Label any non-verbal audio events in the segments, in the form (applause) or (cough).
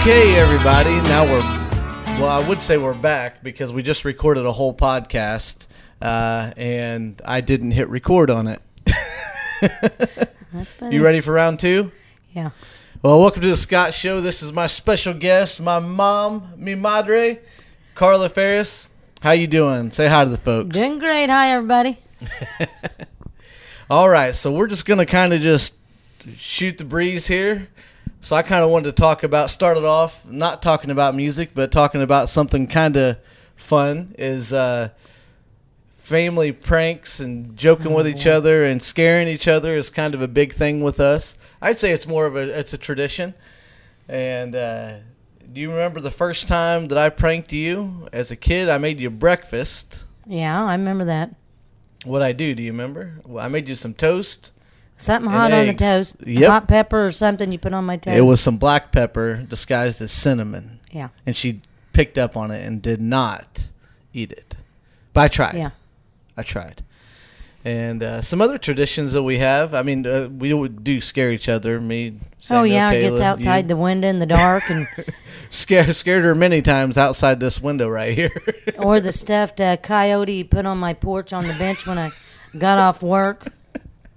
Okay, everybody. Now we're, well, I would say we're back because we just recorded a whole podcast uh, and I didn't hit record on it. (laughs) That's funny. You ready for round two? Yeah. Well, welcome to the Scott Show. This is my special guest, my mom, mi madre, Carla Phares. How you doing? Say hi to the folks. Doing great. Hi, everybody. (laughs) All right, so we're just gonna kind of just shoot the breeze here. So I kind of wanted to talk about started off not talking about music, but talking about something kind of fun is uh, family pranks and joking with each other and scaring each other is kind of a big thing with us. I'd say it's more of a it's a tradition. And uh, do you remember the first time that I pranked you as a kid? I made you breakfast. Yeah, I remember that. What I do? Do you remember? Well, I made you some toast. Something hot on the eggs. toast. Yep. Hot pepper or something you put on my toast. It was some black pepper disguised as cinnamon, Yeah. and she picked up on it and did not eat it. But I tried. Yeah. I tried. And uh, some other traditions that we have. I mean, uh, we would do scare each other. Me. oh Samuel, yeah, it Kayla, gets outside you. the window in the dark, and (laughs) Scared scared her many times outside this window right here. or the stuffed uh, coyote you put on my porch on the bench when I got off work.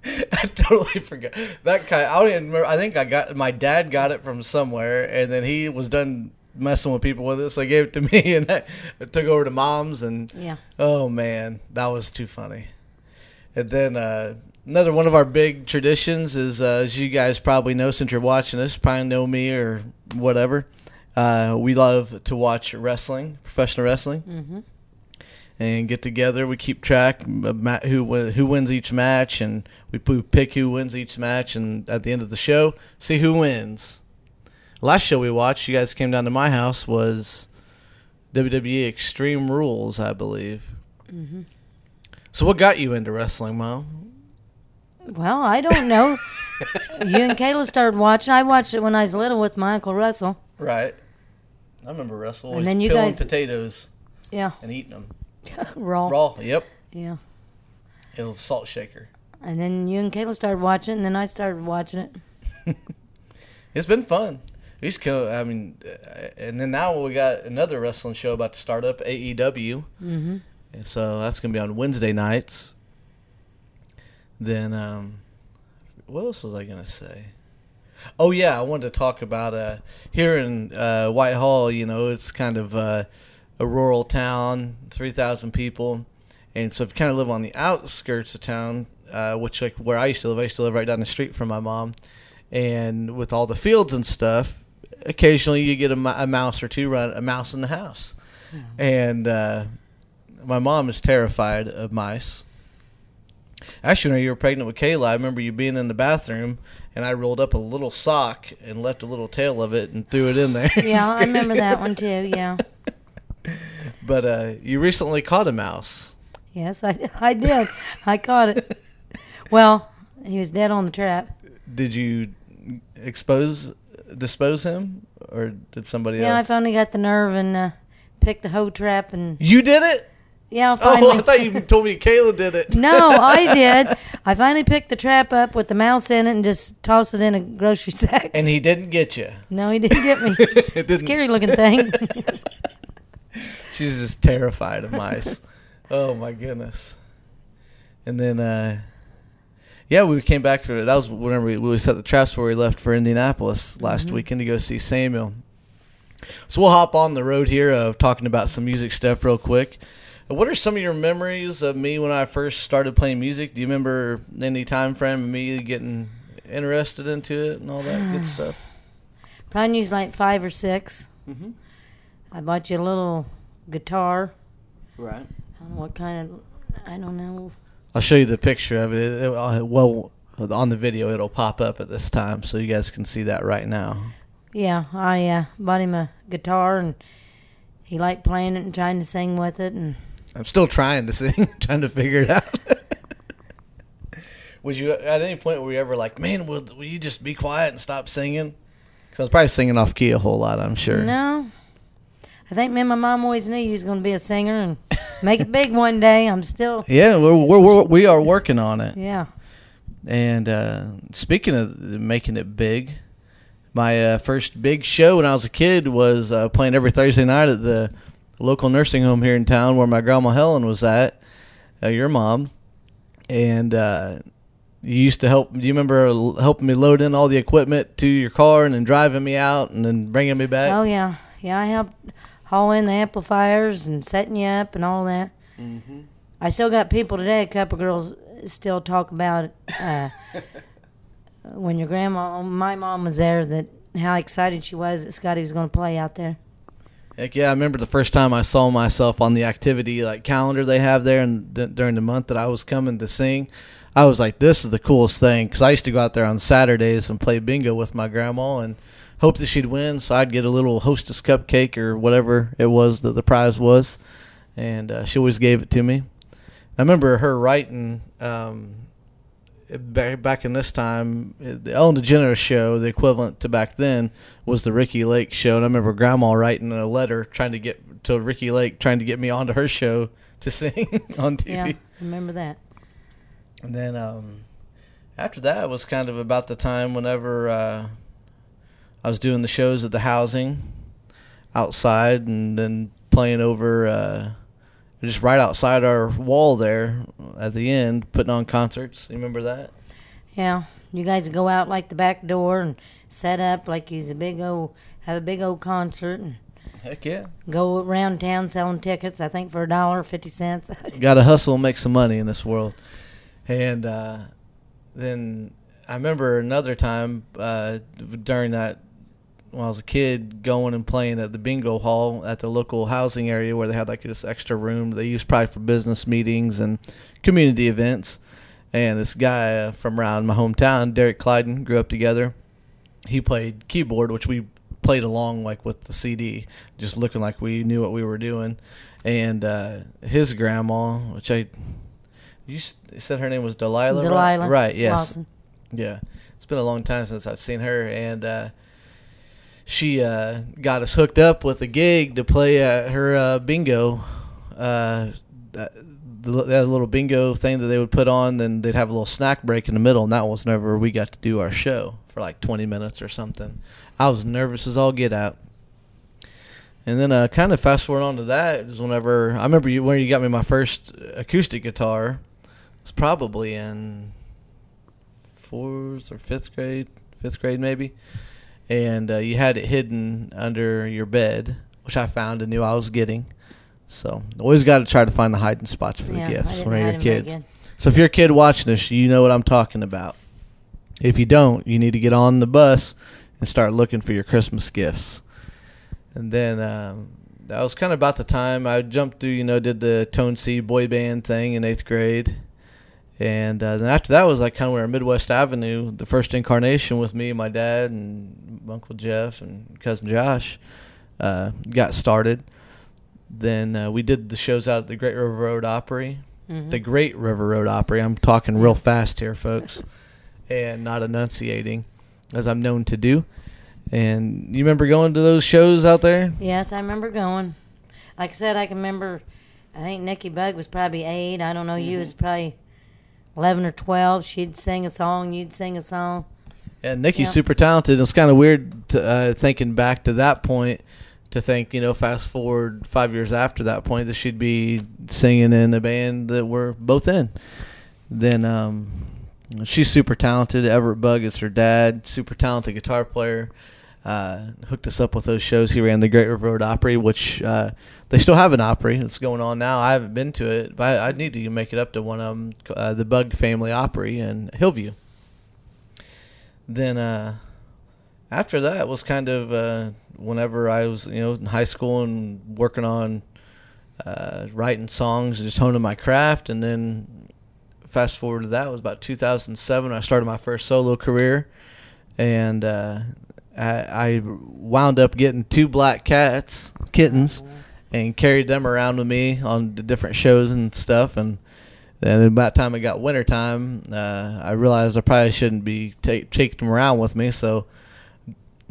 (laughs) I totally forgot that guy. I don't even remember. I think I got my dad got it from somewhere, and then he was done messing with people with it, so he gave it to me, (laughs) and I, I took it over to mom's, and Yeah. oh man, that was too funny. And then uh, another one of our big traditions is, uh, as you guys probably know, since you're watching this, probably know me or whatever. Uh, we love to watch wrestling, professional wrestling hmm and get together. We keep track of who who wins each match, and we pick who wins each match. And at the end of the show, see who wins. Last show we watched, you guys came down to my house was WWE Extreme Rules, I believe. hmm So, what got you into wrestling, Mom? Well, I don't know. you and Kayla started watching. I watched it when I was little with my uncle Russell. Right. I remember Russell And then you peeling guys- potatoes Yeah. and eating them (laughs) Raw. raw. Yep, Yeah. it was a salt shaker. And then you and Kayla started watching, it, and then I started watching it. (laughs) It's been fun. We to go, I mean, uh, and then now we got another wrestling show about to start up, AEW. Mm-hmm. And so that's going to be on Wednesday nights. Then, um, what else was I going to say? Oh, yeah, I wanted to talk about uh, here in uh, Whitehall, you know, it's kind of uh, a rural town, 3,000 people. And so if you kind of live on the outskirts of town, uh, which like where I used to live, I used to live right down the street from my mom. And with all the fields and stuff, occasionally you get a, a mouse or two run, a mouse in the house. And uh, my mom is terrified of mice. Actually, when you were pregnant with Kayla, I remember you being in the bathroom, and I rolled up a little sock and left a little tail of it and threw it in there. (laughs) Yeah, I remember that one too. Yeah. (laughs) (laughs) But uh, you recently caught a mouse. Yes, I, I did. I caught it. Well, he was dead on the trap. Did you expose, dispose him, or did somebody else? Yeah, I finally got the nerve and uh, picked the hoe trap and you did it? yeah, Oh, (laughs) finally. Oh, I thought you told me Kayla did it. no, I (laughs) did. I finally picked the trap up with the mouse in it and just tossed it in a grocery sack. And he didn't get you. no, he didn't get me. Scary looking thing. She's just terrified of mice. (laughs) oh my goodness. And then uh yeah, we came back for it. that was whenever we, we set the traps before we left for Indianapolis last Mhm. weekend to go see Samuel. So we'll hop on the road here of talking about some music stuff real quick. What are some of your memories of me when I first started playing music? Do you remember any time frame of me getting interested into it and all that good (sighs) stuff? Probably used like five or six. Mm-hmm. I bought you a little guitar. Right. I don't know what kind of. I don't know. I'll show you the picture of it. It- it- uh, well, on the video, it'll pop up at this time, so you guys can see that right now. Yeah, I uh, bought him a guitar and he liked playing it and trying to sing with it and I'm still trying to (laughs) sing, trying to figure it out. (laughs) Was you at any point were you ever like, man, will, will you just be quiet and stop singing? Because I was probably singing off key a whole lot. I'm sure. No. I think me and my mom always knew you was going to be a singer and make it big one day. I'm still, (laughs) Yeah, we're, we're, we're we are working on it. yeah. And uh, speaking of making it big, my uh, first big show when I was a kid was uh, playing every Thursday night at the local nursing home here in town where my grandma Helen was at, uh, your mom, and uh, you used to help. Do you remember helping me load in all the equipment to your car and then driving me out and then bringing me back? Oh yeah, yeah. I helped haul in the amplifiers and setting you up and all that. Mm-hmm. I still got people today. A couple girls still talk about uh, (laughs) when your grandma, my mom was there. That how excited she was that Scotty was going to play out there. Heck yeah! I remember the first time I saw myself on the activity like calendar they have there, and d- during the month that I was coming to sing, I was like, "This is the coolest thing." Because I used to go out there on Saturdays and play bingo with my grandma, and hope that she'd win, so I'd get a little hostess cupcake or whatever it was that the prize was, and uh, she always gave it to me. I remember her writing um, back back in this time, the Ellen DeGeneres show, the equivalent to back then, was the Ricki Lake show. And I remember Grandma writing a letter trying to get to Ricki Lake, trying to get me onto her show to sing (laughs) on TV. Yeah, remember that. And then um, after that was kind of about the time whenever uh, I was doing the shows at the housing outside, and then playing over. Uh, just right outside our wall there at the end, putting on concerts. You remember that? Yeah, you guys go out like the back door and set up like he's a big old have a big old concert and Heck yeah. go around town selling tickets. I think for a dollar fifty cents. (laughs) Got to hustle and make some money in this world. And uh, then I remember another time uh, during that when I was a kid going and playing at the bingo hall at the local housing area where they had like this extra room they used probably for business meetings and community events. And this guy uh, from around my hometown, Derek Clyden, grew up together. He played keyboard, which we played along like with the CD, just looking like we knew what we were doing. And uh, his grandma, which I, you said her name was Delilah. right? Delilah. Right. Yes. Lawson. Yeah, it's been a long time since I've seen her, and uh, she uh, got us hooked up with a gig to play at her uh, bingo. Uh, that- they little bingo thing that they would put on, then they'd have a little snack break in the middle, and that was whenever we got to do our show for like 20 minutes or something. I was nervous as all get out. And then, uh, kind of fast forward on to that is whenever I remember you when you got me my first acoustic guitar. It's probably in fourth or fifth grade, fifth grade maybe, and uh, you had it hidden under your bed, which I found and knew I was getting. So always got to try to find the hiding spots for yeah, the gifts when you're kids. So if you're a kid watching this, you know what I'm talking about. If you don't, you need to get on the bus and start looking for your Christmas gifts. And then um, that was kind of about the time I jumped through, you know, did the Tone C boy band thing in eighth grade. And uh, then after that was like kind of where Midwest Avenue, the first incarnation with me, and my dad, and Uncle Jeff, and cousin Josh uh, got started. Then uh, we did the shows out at the Great River Road Opry Mhm. the Great River Road Opry. I'm talking real fast here, folks, and not enunciating, as I'm known to do. And you remember going to those shows out there? Yes, I remember going. Like I said, I can remember. I think Nikki Bug was probably eight. I don't know. You Mm-hmm. was probably eleven or twelve. She'd sing a song. You'd sing a song. And Nikki's Yeah. super talented. It's kind of weird to, uh, thinking back to that point to think, you know, fast forward five years after that point that she'd be singing in a band that we're both in. Then um, she's super talented. Everett Bug is her dad, super talented guitar player. Uh, hooked us up with those shows. He ran the Great River Road Opry, which uh, they still have an Opry that's going on now. I haven't been to it, but I, I need to make it up to one of them, uh, the Bug Family Opry in Hillview then uh, after that was kind of uh, whenever I was you know in high school and working on uh, writing songs and just honing my craft, and then fast forward to that was about 2007. I started my first solo career, and I, I wound up getting two black cats, kittens, and carried them around with me on the different shows and stuff, and. then about the time it got wintertime, uh, I realized I probably shouldn't be ta- taking them around with me. So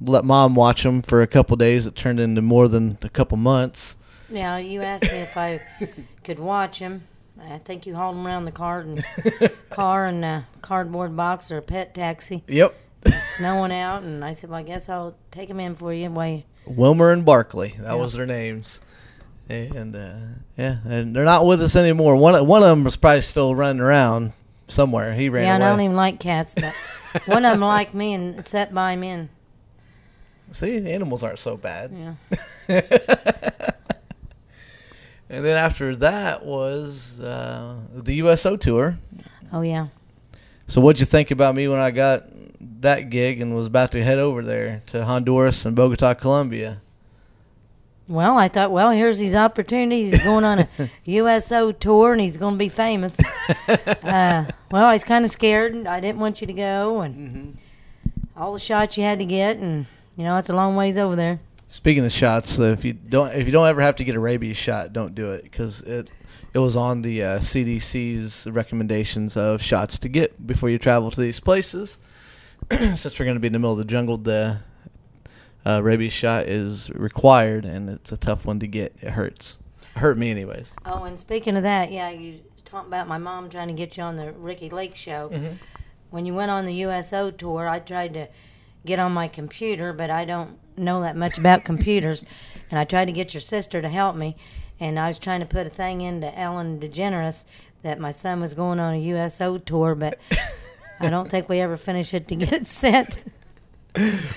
let mom watch them for a couple days. It turned into more than a couple months. Now you asked me if I (laughs) could watch him. I think you hauled him around the car and (laughs) car and a cardboard box or a pet taxi. Yep. Snowing out, and I said, "Well, I guess I'll take him in for you." Why? (laughs) Wilmer and Barkley. That Yeah. was their names. And uh, yeah, and they're not with us anymore. One one of them was probably still running around somewhere. He ran around. Yeah, and I don't even like cats, but (laughs) one of them liked me and sat by me, and See, animals aren't so bad. yeah. (laughs) And then after that was uh, the USO tour. Oh yeah. So what'd you think about me when I got that gig and was about to head over there to Honduras and Bogota, Colombia? Well, I thought, well, here's his opportunity. He's going on a (laughs) USO tour, and he's going to be famous. (laughs) uh, well, I was kind of scared. I didn't want you to go, and Mm-hmm. all the shots you had to get, and you know it's a long ways over there. Speaking of shots, uh, if you don't if you don't ever have to get a rabies shot, don't do it because it it was on the uh, CDC's recommendations of shots to get before you travel to these places. (clears throat) Since we're going to be in the middle of the jungle, the uh, rabies shot is required, and it's a tough one to get. It hurts. It hurt me, anyways. Oh, and speaking of that, yeah, you talked about my mom trying to get you on the Ricki Lake show. Mm-hmm. When you went on the USO tour, I tried to get on my computer, but I don't know that much about (laughs) computers. And I tried to get your sister to help me, and I was trying to put a thing into Ellen DeGeneres that my son was going on a USO tour, but (laughs) I don't think we ever finish it to get it sent.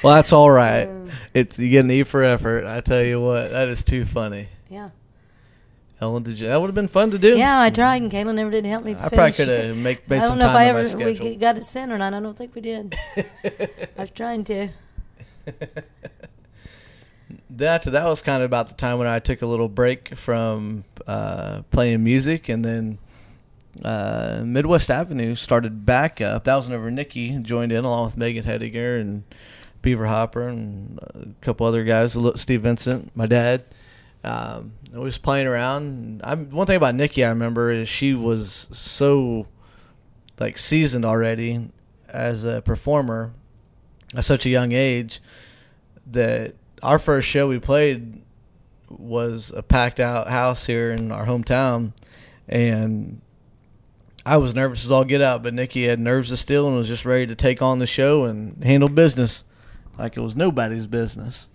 Well, that's all right. It's you get an E for effort. I tell you what, that is too funny. Yeah. Ellen, did you? That would have been fun to do. Yeah, I tried, and Kayla never did help me. I finish probably could it. have make, made I don't know if time I my ever we got it sent or not. I don't think we did. (laughs) I was trying to. after that was kind of about the time when I took a little break from uh, playing music, and then uh, Midwest Avenue started back up. That was whenever Nikki joined in along with Megan Hediger and Beaver Hopper and a couple other guys, Steve Vincent, my dad. Um, was playing around. I'm, one thing about Nikki I remember is she was so like seasoned already as a performer at such a young age that our first show we played was a packed out house here in our hometown and I was nervous as all get out, but Nikki had nerves of steel and was just ready to take on the show and handle business like it was nobody's business.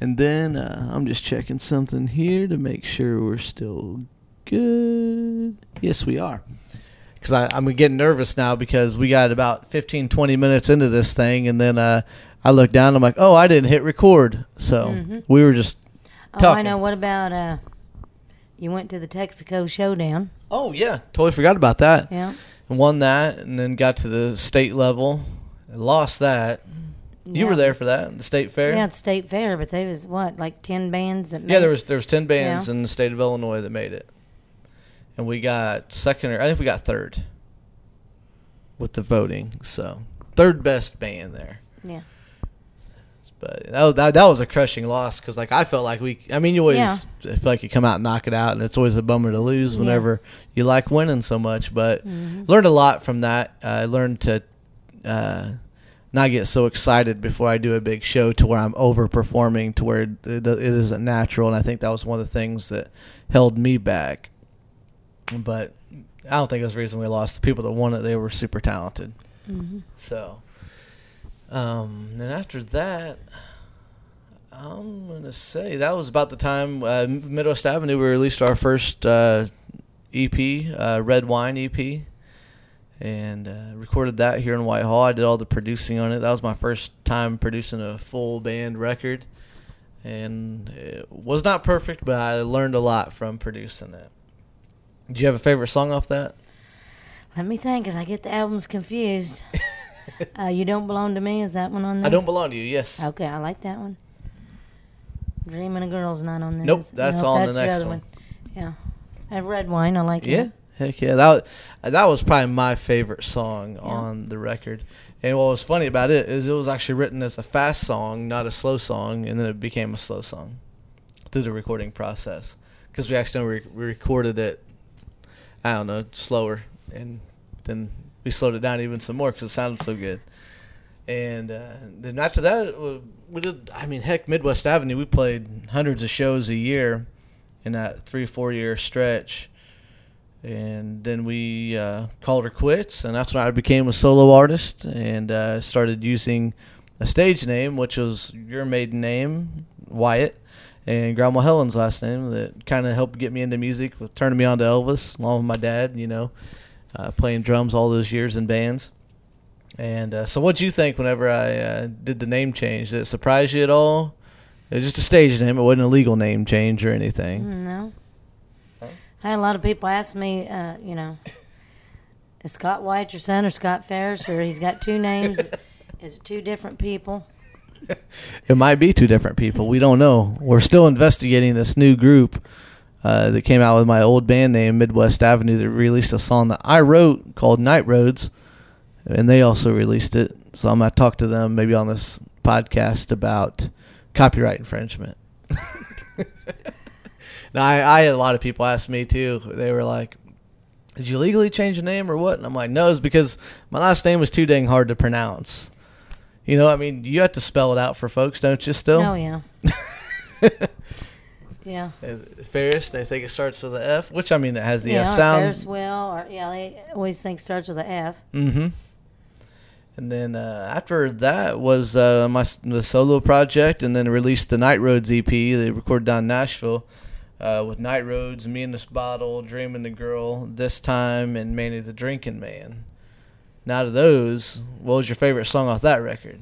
And then uh, I'm just checking something here to make sure we're still good. Yes, we are. Because I'm getting nervous now because we got about 15, 20 minutes into this thing, and then uh, I look down. And I'm like, oh, I didn't hit record. So Mhm. we were just. Oh, I know. What about uh? You went to the Texaco Showdown. Oh yeah, totally forgot about that. Yeah. And won that, and then got to the state level, and lost that. You were there for that, the state fair. Yeah, at State Fair, but there was what, like ten bands that. Yeah, there was there was ten bands Yeah. in the state of Illinois that made it, and we got second or I think we got third with the voting. So third best band there. Yeah. But that was, that, that was a crushing loss because like I felt like we. I mean, you always Yeah. feel like you come out and knock it out, and it's always a bummer to lose whenever you like winning so much. But Mhm. learned a lot from that. I learned to uh, not get so excited before I do a big show to where I'm overperforming to where it, it isn't natural. And I think that was one of the things that held me back. But I don't think it was the reason we lost. The people that won it, they were super talented. Mhm. So, um, then after that, I'm gonna say that was about the time uh, Midwest Avenue we released our first uh, EP, uh, Red Wine EP, and uh, recorded that here in Whitehall. I did all the producing on it. That was my first time producing a full band record, and it was not perfect, but I learned a lot from producing it. Do you have a favorite song off that? Let me think, cause I get the albums confused. (laughs) (laughs) uh, you don't belong to me. Is that one on there? I don't belong to you. Yes. Okay, I like that one. Dreaming a Girl's not on there. Nope, that's Nope, on the that's next other one. Yeah, and Red Wine. I like Yeah, it. Yeah, heck yeah. That wa- that was probably my favorite song Yeah. on the record. And what was funny about it is it was actually written as a fast song, not a slow song, and then it became a slow song through the recording process because we actually re- we recorded it. I don't know, slower, and then we slowed it down even some more because it sounded so good. And uh, then after that, we did. I mean, heck, Midwest Avenue. We played hundreds of shows a year in that three four year stretch and then we uh, called her quits, and that's when I became a solo artist and uh, started using a stage name, which was your maiden name, Wyatt, and Grandma Helen's last name, that kind of helped get me into music, with turning me on to Elvis, along with my dad. You know, uh, playing drums all those years in bands. And uh, so, what do you think whenever I uh, did the name change? Did it surprise you at all? It was just a stage name; it wasn't a legal name change or anything. Mm, No. I had a lot of people ask me, uh, you know, is Scott White your son or Scott Phares, or he's got two names? Is it two different people? (laughs) It might be two different people. We don't know. We're still investigating this new group uh, that came out with my old band name, Midwest Avenue, that released a song that I wrote called Night Roads, and they also released it. So I'm going to talk to them maybe on this podcast about copyright infringement. (laughs) now, I, I had a lot of people ask me too. They were like, did you legally change the name or what? And I'm like, no, it's because my last name was too dang hard to pronounce. You know, I mean, you have to spell it out for folks, don't you? Still, Oh yeah, (laughs) yeah, Phares. They think it starts with an F, which I mean, it has the yeah. F sound. Ferris wheel, or yeah, they always think starts with an F. Mm-hmm. And then uh, after that was uh, my the solo project, and then released the Night Roads EP. They recorded down in Nashville uh, with Night Roads, Me and This Bottle, Dreaming the Girl, This Time, and Manny the Drinking Man. Now to those, what was your favorite song off that record?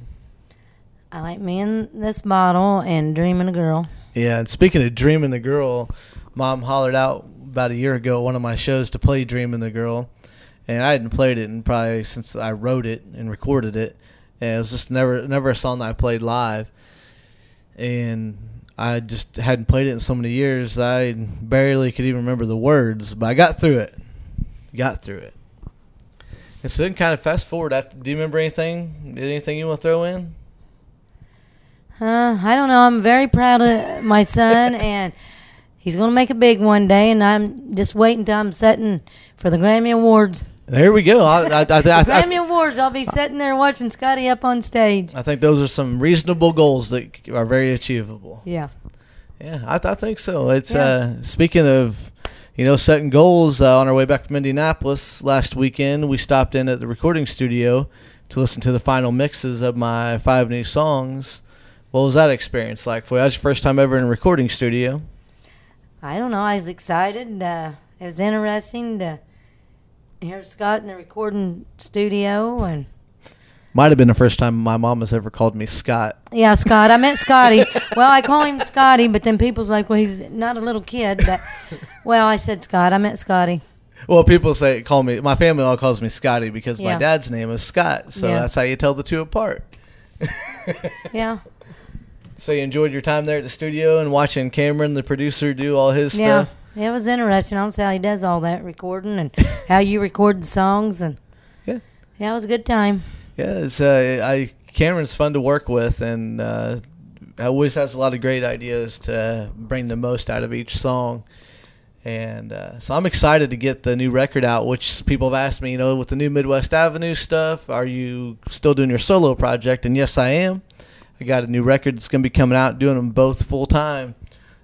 I like me and this bottle and dreaming a girl. Yeah, and speaking of Dreaming the Girl, Mom hollered out about a year ago at one of my shows to play Dreaming the Girl, and I hadn't played it in probably since I wrote it and recorded it, and it was just never never a song that I played live, and I just hadn't played it in so many years I barely could even remember the words, but I got through it, got through it. And so then kind of fast forward. After, do you remember anything? Anything you want to throw in? Uh, I don't know. I'm very proud of my son, (laughs) and he's going to make a big one day. And I'm just waiting until I'm setting for the Grammy Awards. There we go. I, I, (laughs) I, Grammy Awards. I'll be sitting there watching Scotty up on stage. I think those are some reasonable goals that are very achievable. Yeah. Yeah, I, I think so. It's Yeah. uh, speaking of, you know, setting goals. Uh, on our way back from Indianapolis last weekend, we stopped in at the recording studio to listen to the final mixes of my five new songs. What was that experience like for you? That was your first time ever in a recording studio. I don't know. I was excited. Uh, it was interesting to hear Scott in the recording studio. And Might have been the first time my mom has ever called me Scott. yeah, Scott. I met Scotty. (laughs) well, I call him Scotty, but then people's like, well, he's not a little kid. But well, I said Scott. I met Scotty. Well, people say call me. My family all calls me Scotty because my dad's name is Scott, so Yeah. that's how you tell the two apart. Yeah. (laughs) So you enjoyed your time there at the studio and watching Cameron, the producer, do all his Yeah. stuff. Yeah, it was interesting. I don't see how he does all that recording and how you record the songs and Yeah. yeah, it was a good time. Yeah, it's uh, I Cameron's fun to work with, and uh, always has a lot of great ideas to bring the most out of each song. And uh, so I'm excited to get the new record out, which people have asked me, you know, with the new Midwest Avenue stuff, are you still doing your solo project? And yes, I am. I got a new record that's going to be coming out, doing them both full time.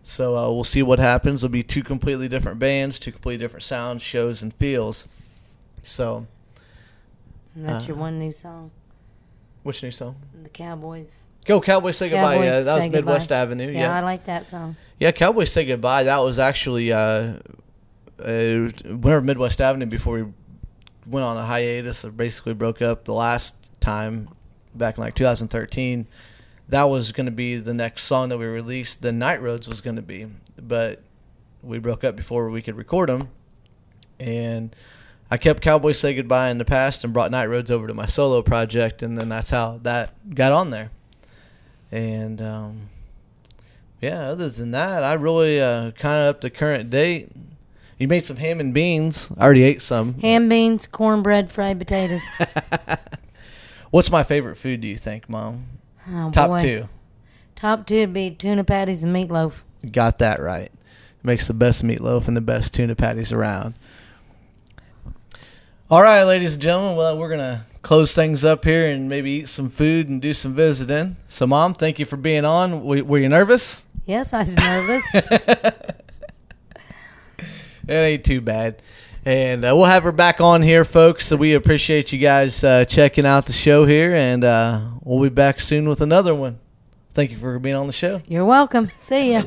So uh, we'll see what happens. There'll be two completely different bands, two completely different sounds, shows, and feels. So, And that's Uh, your one new song, which new song? the Cowboys. Go Cowboys Say Goodbye. Cowboys yeah, that was Midwest Goodbye. Avenue. Yeah, Yeah, I like that song. yeah. Cowboys Say Goodbye. That was actually uh, uh, whenever Midwest Avenue before we went on a hiatus or basically broke up the last time back in like 2013. That was going to be the next song that we released. The Night Roads was going to be, but we broke up before we could record them. And I kept Cowboys Say Goodbye in the past and brought Night Roads over to my solo project, and then that's how that got on there. And um, yeah, other than that, I really uh, kind of up to current date. You made some ham and beans. I already ate some. Ham beans, cornbread, fried potatoes. (laughs) What's my favorite food? Do you think, Mom? Oh, Top boy. two. Top two would be tuna patties and meatloaf. Got that right. Makes the best meatloaf and the best tuna patties around. All right, ladies and gentlemen. Well, we're gonna close things up here and maybe eat some food and do some visiting. So, Mom, thank you for being on. Were, were you nervous? Yes, I was nervous. (laughs) It ain't too bad. And uh, we'll have her back on here, folks. So we appreciate you guys uh, checking out the show here, and uh, we'll be back soon with another one. Thank you for being on the show. You're welcome. See ya.